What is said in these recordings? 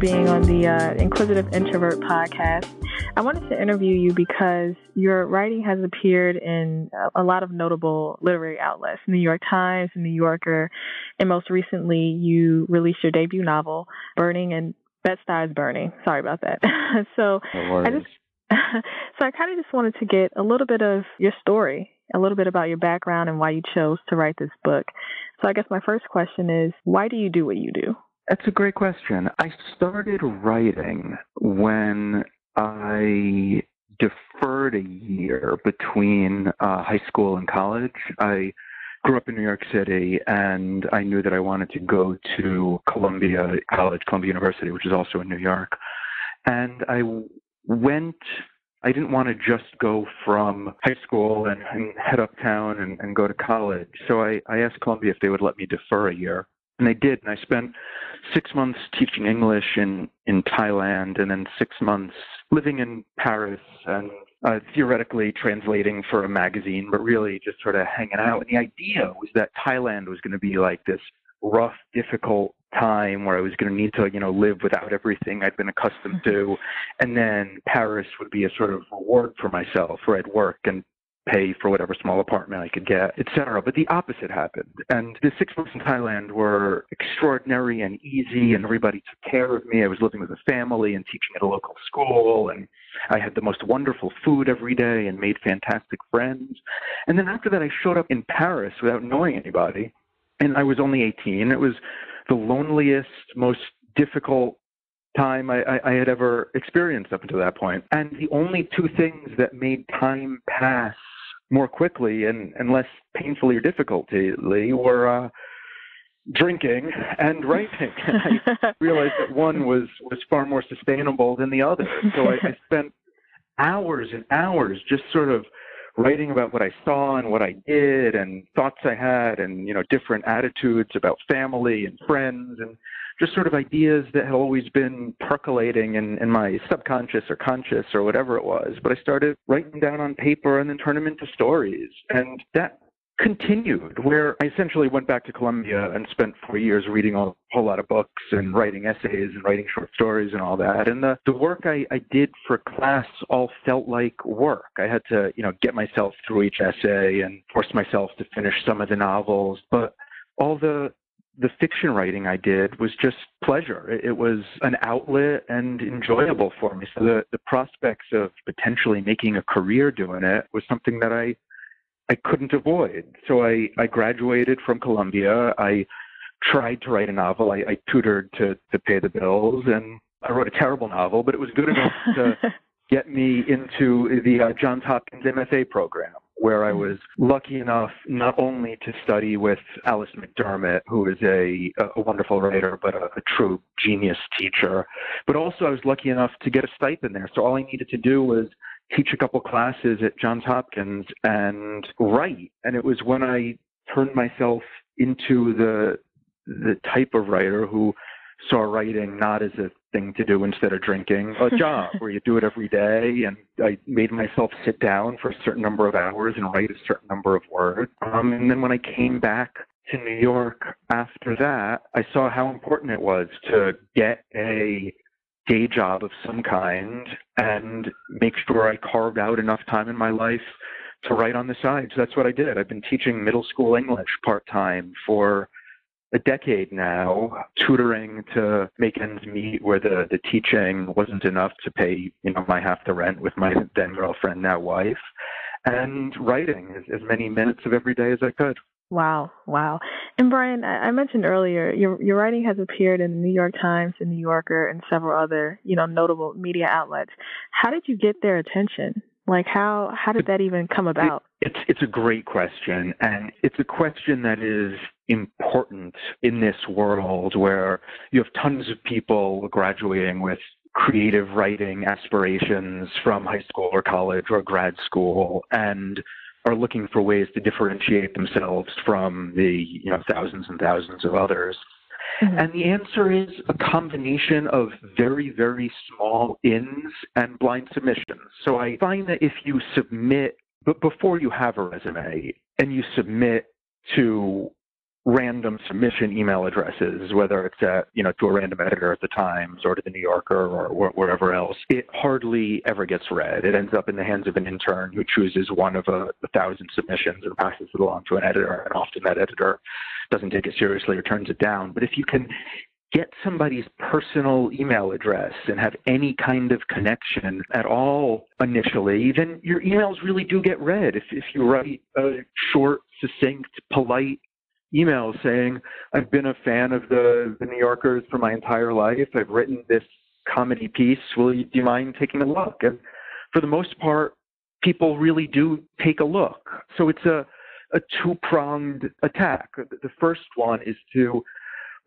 being on the uh, Inquisitive Introvert podcast. I wanted to interview you because your writing has appeared in a lot of notable literary outlets New York Times, New Yorker, and most recently you released your debut novel, Burning and Bed-Stuy Burning. Sorry about that. so no I just so I kind of just wanted to get a little bit of your story, a little bit about your background and why you chose to write this book. So I guess my first question is, why do you do what you do? That's a great question. I started writing when I deferred a year between uh, high school and college. I grew up in New York City, and I knew that I wanted to go to Columbia College, Columbia University, which is also in New York. And I went I didn't want to just go from high school and, and head uptown and, and go to college. So I, I asked Columbia if they would let me defer a year. And they did. And I spent six months teaching English in, in Thailand and then six months living in Paris and uh, theoretically translating for a magazine, but really just sort of hanging out. And the idea was that Thailand was going to be like this rough, difficult time where I was going to need to, you know, live without everything I'd been accustomed to. And then Paris would be a sort of reward for myself where I'd work and pay for whatever small apartment I could get, etc. But the opposite happened. And the six months in Thailand were extraordinary and easy, and everybody took care of me. I was living with a family and teaching at a local school, and I had the most wonderful food every day and made fantastic friends. And then after that, I showed up in Paris without knowing anybody, and I was only 18. It was the loneliest, most difficult time I, I, I, had ever experienced up until that point. And the only two things that made time pass more quickly and, and less painfully or difficultly were uh, drinking and writing. I realized that one was, was far more sustainable than the other. So I, I spent hours and hours just sort of writing about what I saw and what I did and thoughts I had and, you know, different attitudes about family and friends and just sort of ideas that had always been percolating in, in my subconscious or conscious or whatever it was. But I started writing down on paper and then turn them into stories. And that continued, where I essentially went back to Columbia and spent four years reading a whole lot of books and writing essays and writing short stories and all that. And the, the work I, I did for class all felt like work. I had to, you know, get myself through each essay and force myself to finish some of the novels. But all the the fiction writing I did was just pleasure. It, was an outlet and enjoyable for me. So the, the prospects of potentially making a career doing it was something that I I couldn't avoid. So I, I graduated from Columbia. I tried to write a novel. I, I tutored to, to pay the bills, and I wrote a terrible novel, but it was good enough to get me into the uh, Johns Hopkins MFA program, where I was lucky enough not only to study with Alice McDermott, who is a, a wonderful writer, but a, a true genius teacher, but also I was lucky enough to get a stipend there. So all I needed to do was teach a couple classes at Johns Hopkins and write. And it was when I turned myself into the the type of writer who saw writing not as a thing to do instead of drinking, a job where you do it every day. And I made myself sit down for a certain number of hours and write a certain number of words. Um, and then when I came back to New York after that, I saw how important it was to get a day job of some kind and make sure I carved out enough time in my life to write on the side. So that's what I did. I've been teaching middle school English part time for a decade now, tutoring to make ends meet where the, the teaching wasn't enough to pay, you know, my half the rent with my then girlfriend, now wife, and writing as, as many minutes of every day as I could. Wow, wow. And Brian, I mentioned earlier your your writing has appeared in the New York Times, the New Yorker, and several other you know notable media outlets. How did you get their attention? Like how how did that even come about? It's it's a great question, and it's a question that is important in this world where you have tons of people graduating with creative writing aspirations from high school or college or grad school, and are looking for ways to differentiate themselves from the you know thousands and thousands of others. Mm-hmm. And the answer is a combination of very, very small ins and blind submissions. So I find that if you submit, but before you have a resume and you submit to random submission email addresses, whether it's at, you know, to a random editor at the Times or to the New Yorker or wherever else, it hardly ever gets read. It ends up in the hands of an intern who chooses one of a, a thousand submissions and passes it along to an editor, and often that editor doesn't take it seriously or turns it down. But if you can get somebody's personal email address and have any kind of connection at all initially, then your emails really do get read. If, if you write a short, succinct, polite email saying, I've been a fan of the, the New Yorkers for my entire life, I've written this comedy piece, will you, do you mind taking a look? And for the most part, people really do take a look. So it's a, a two pronged attack. The first one is to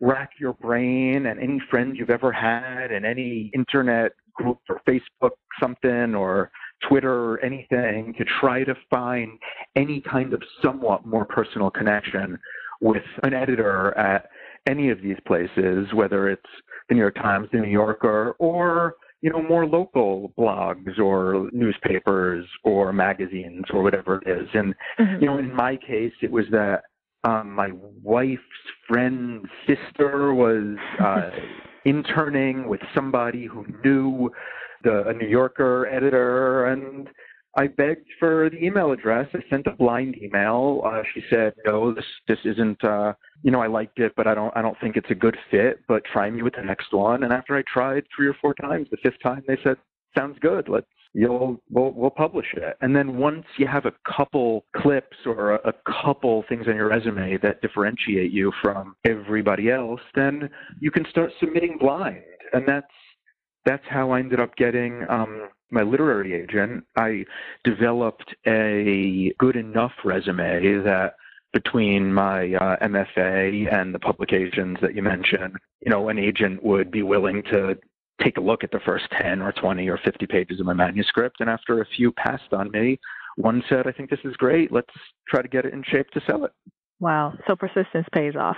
rack your brain and any friends you've ever had and any internet group or Facebook something or Twitter or anything to try to find any kind of somewhat more personal connection with an editor at any of these places, whether it's the New York Times, the New Yorker, or you know more local blogs or newspapers or magazines or whatever it is. And mm-hmm. you know, in my case, it was that um, my wife's friend's sister was uh, interning with somebody who knew the a New Yorker editor, and I begged for the email address. I sent a blind email. Uh, she said, "No, this this isn't. Uh, you know, I liked it, but I don't I don't think it's a good fit. But try me with the next one." And after I tried three or four times, the fifth time they said, "Sounds good. Let's you'll we'll, we'll publish it. And then once you have a couple clips or a, a, couple things on your resume that differentiate you from everybody else, then you can start submitting blind. And that's that's how I ended up getting um, my literary agent. I developed a good enough resume that between my uh, MFA and the publications that you mentioned, you know, an agent would be willing to take a look at the first 10 or 20 or 50 pages of my manuscript. And after a few passed on me, one said, I think this is great. Let's try to get it in shape to sell it. Wow. So persistence pays off.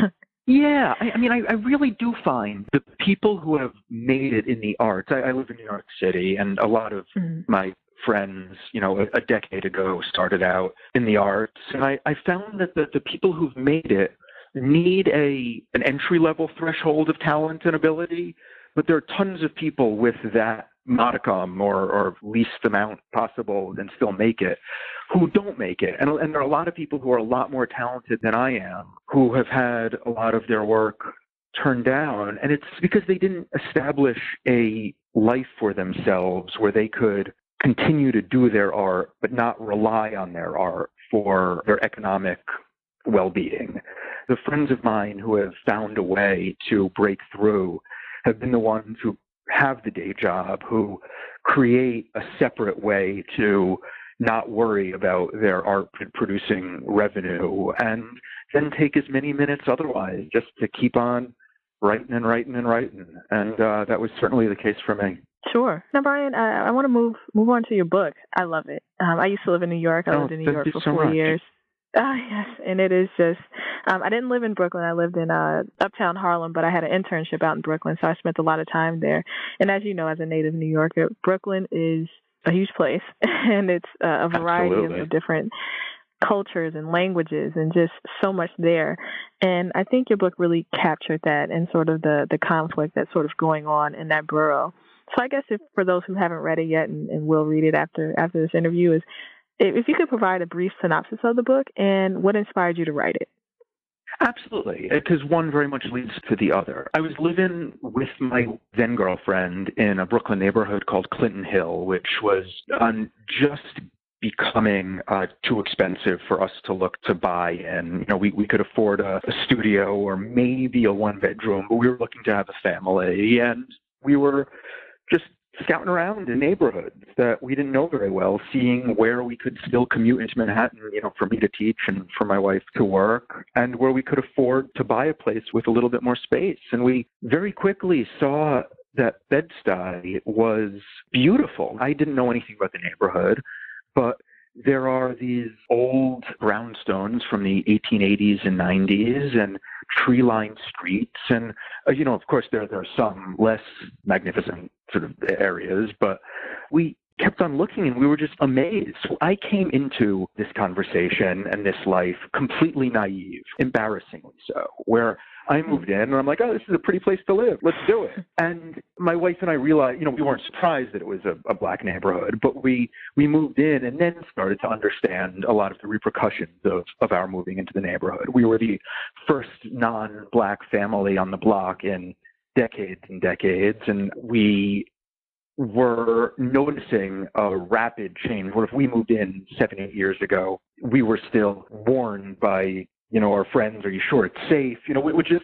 yeah. I, I mean, I, I, really do find the people who have made it in the arts, I, I live in New York City, and a lot of mm-hmm. my friends, you know, a, a, decade ago started out in the arts. And I, I found that the, the people who've made it need a an entry level threshold of talent and ability but there are tons of people with that modicum or, or least amount possible and still make it who don't make it. And, and there are a lot of people who are a lot more talented than I am who have had a lot of their work turned down. And it's because they didn't establish a life for themselves where they could continue to do their art, but not rely on their art for their economic well being. The friends of mine who have found a way to break through have been the ones who have the day job, who create a separate way to not worry about their art producing revenue and then take as many minutes otherwise just to keep on writing and writing and writing. And uh, that was certainly the case for me. Sure. Now, Brian, I, I want to move move on to your book. I love it. Um, I used to live in New York. I oh, lived in New York for so four much. years. Ah, yes, and it is just. Um, I didn't live in Brooklyn. I lived in uh, uptown Harlem, but I had an internship out in Brooklyn, so I spent a lot of time there. And as you know, as a native New Yorker, Brooklyn is a huge place, and it's uh, a variety of, of different cultures and languages, and just so much there. And I think your book really captured that and sort of the the conflict that's sort of going on in that borough. So I guess if for those who haven't read it yet and, and will read it after after this interview is if you could provide a brief synopsis of the book and what inspired you to write it. Absolutely, because one very much leads to the other. I was living with my then girlfriend in a Brooklyn neighborhood called Clinton Hill, which was on just becoming uh, too expensive for us to look to buy in. You know, we, we could afford a, a studio or maybe a one bedroom, but we were looking to have a family, and we were just scouting around in neighborhoods that we didn't know very well, seeing where we could still commute into Manhattan, you know, for me to teach and for my wife to work, and where we could afford to buy a place with a little bit more space. And we very quickly saw that Bed-Stuy was beautiful. I didn't know anything about the neighborhood, but there are these old brownstones from the 1880s and 90s and tree lined streets. And, uh, you know, of course, there, there are some less magnificent sort of areas, but we kept on looking and we were just amazed. So I came into this conversation and this life completely naive, embarrassingly so, where I hmm. moved in and I'm like, oh, this is a pretty place to live. Let's do it. And my wife and I realized, you know, we weren't surprised that it was a, a black neighborhood, but we we moved in and then started to understand a lot of the repercussions of of our moving into the neighborhood. We were the first non-black family on the block in decades and decades, and we were noticing a rapid change. What if we moved in seven, eight years ago? We were still warned by you know, our friends, are you sure it's safe? You know, which is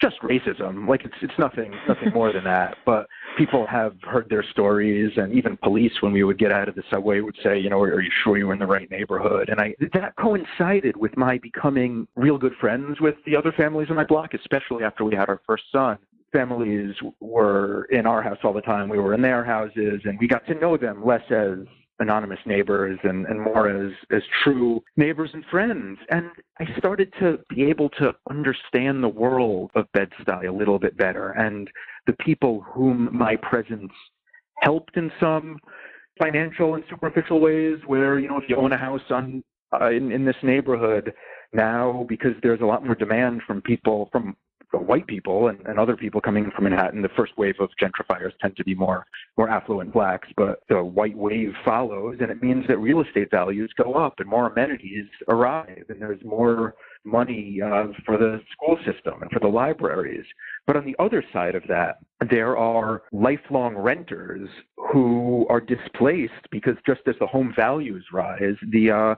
just racism. Like it's it's nothing nothing more than that. But people have heard their stories, and even police, when we would get out of the subway, would say, you know, are you sure you were in the right neighborhood? And I that coincided with my becoming real good friends with the other families in my block, especially after we had our first son. Families were in our house all the time. We were in their houses, and we got to know them less as anonymous neighbors and, and more as, as true neighbors and friends. And I started to be able to understand the world of Bed-Stuy a little bit better and the people whom my presence helped in some financial and superficial ways where, you know, if you own a house on uh, in, in this neighborhood now, because there's a lot more demand from people, from white people and, and other people coming from Manhattan. The first wave of gentrifiers tend to be more more affluent blacks, but the white wave follows, and it means that real estate values go up and more amenities arrive, and there's more money uh, for the school system and for the libraries. But on the other side of that, there are lifelong renters who are displaced because just as the home values rise, the uh,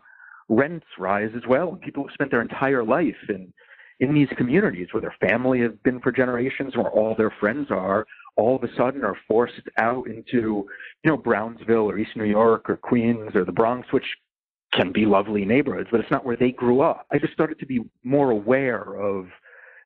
rents rise as well. People have spent their entire life in in these communities where their family have been for generations, where all their friends are, all of a sudden are forced out into, you know, Brownsville or East New York or Queens or the Bronx, which can be lovely neighborhoods, but it's not where they grew up. I just started to be more aware of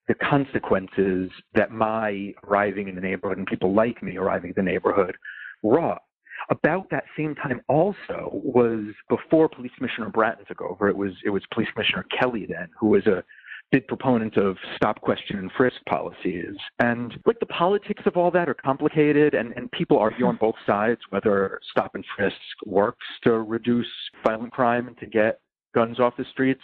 the consequences that my arriving in the neighborhood and people like me arriving in the neighborhood wrought. About that same time also was before Police Commissioner Bratton took over. It was it was Police Commissioner Kelly then, who was a big proponent of stop, question, and frisk policies. And like the politics of all that are complicated, and, and people argue on both sides whether stop and frisk works to reduce violent crime and to get guns off the streets.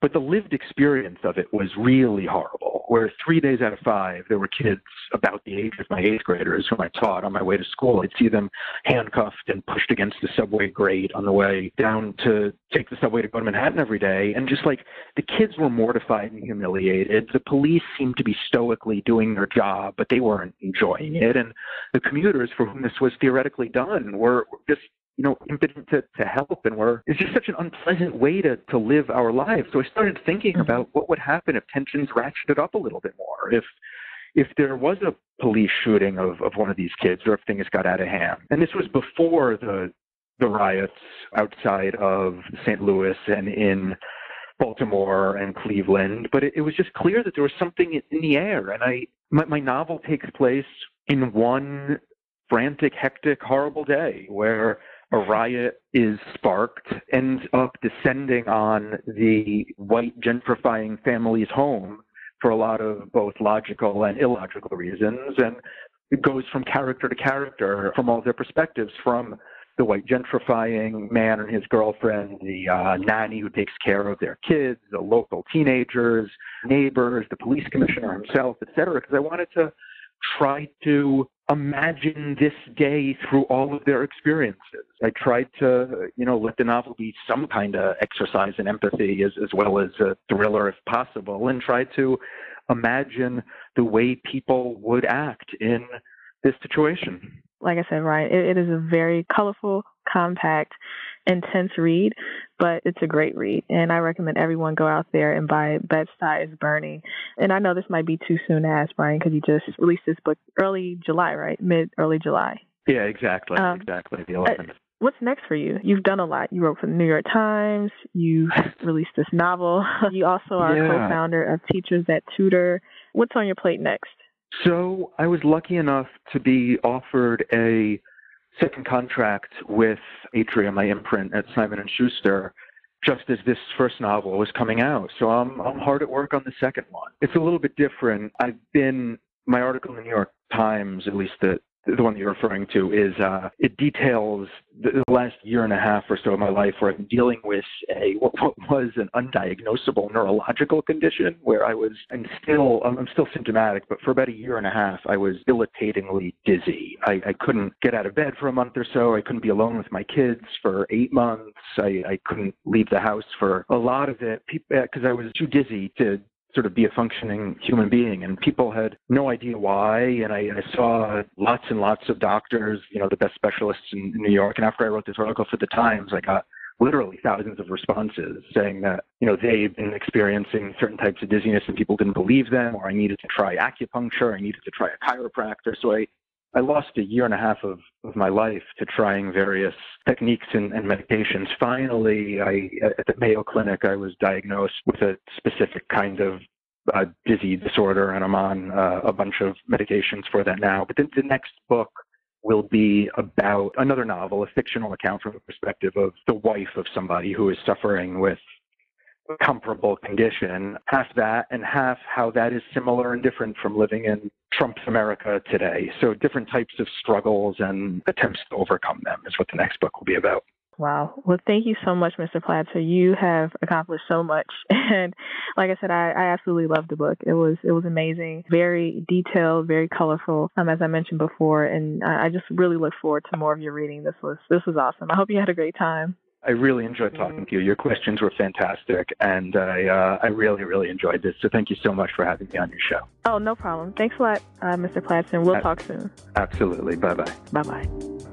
But the lived experience of it was really horrible, where three days out of five, there were kids about the age of my eighth graders whom I taught on my way to school. I'd see them handcuffed and pushed against the subway grate on the way down to take the subway to go to Manhattan every day. And just like the kids were mortified and humiliated. The police seemed to be stoically doing their job, but they weren't enjoying it. And the commuters for whom this was theoretically done were just you know, impotent to, to help and we're it's just such an unpleasant way to, to live our lives. So I started thinking mm-hmm. about what would happen if tensions ratcheted up a little bit more, if if there was a police shooting of, of one of these kids or if things got out of hand. And this was before the the riots outside of St. Louis and in Baltimore and Cleveland, but it, it was just clear that there was something in the air. And I my, my novel takes place in one frantic, hectic, horrible day where a riot is sparked, ends up descending on the white gentrifying family's home for a lot of both logical and illogical reasons. And it goes from character to character from all their perspectives, from the white gentrifying man and his girlfriend, the uh, nanny who takes care of their kids, the local teenagers, neighbors, the police commissioner himself, et cetera, because I wanted to try to imagine this day through all of their experiences. I tried to, you know, let the novel be some kind of exercise in empathy as, as well as a thriller if possible, and try to imagine the way people would act in this situation. Like I said, right, it, it is a very colorful, compact, intense read, but it's a great read. And I recommend everyone go out there and buy Bed-Stuy is Burning. And I know this might be too soon to ask, Brian, because you just released this book early July, right? Mid early July. Yeah, exactly. Um, exactly. The 11th. Uh, what's next for you? You've done a lot. You wrote for the New York Times. You released this novel. You also are yeah. co-founder of Teachers That Tutor. What's on your plate next? So I was lucky enough to be offered a second contract with Atria, my imprint at Simon and Schuster, just as this first novel was coming out. So I'm I'm hard at work on the second one. It's a little bit different. I've been my article in the New York Times, at least the the one that you're referring to, is uh, it details the, last year and a half or so of my life where been dealing with a what, what was an undiagnosable neurological condition where I was and still I'm still symptomatic, but for about a year and a half I was debilitatingly dizzy. I, I couldn't get out of bed for a month or so. I couldn't be alone with my kids for eight months. I, I couldn't leave the house for a lot of it because I was too dizzy to sort of be a functioning human being. And people had no idea why. And I, I saw lots and lots of doctors, you know, the best specialists in, in New York. And after I wrote this article for the Times, I got literally thousands of responses saying that you know they've been experiencing certain types of dizziness and people didn't believe them or i needed to try acupuncture i needed to try a chiropractor so i I lost a year and a half of, of my life to trying various techniques and, and medications. Finally, I, at the Mayo Clinic, I was diagnosed with a specific kind of uh, dizzy disorder, and I'm on uh, a bunch of medications for that now. But then the next book will be about another novel, a fictional account from the perspective of the wife of somebody who is suffering with comparable condition, half that and half how that is similar and different from living in Trump's America today. So different types of struggles and attempts to overcome them is what the next book will be about. Wow. Well, thank you so much, Mr. Platzer. You have accomplished so much, and like I said, I, I absolutely loved the book. It was it was amazing, very detailed, very colorful, um, as I mentioned before, and I, I just really look forward to more of your reading. This was this was awesome. I hope you had a great time. I really enjoyed talking to you. Your questions were fantastic, and I uh, I really really enjoyed this. So thank you so much for having me on your show. Oh, no problem. Thanks a lot, uh, Mr. Platzer. We'll uh, talk soon. Absolutely. Bye bye. Bye bye.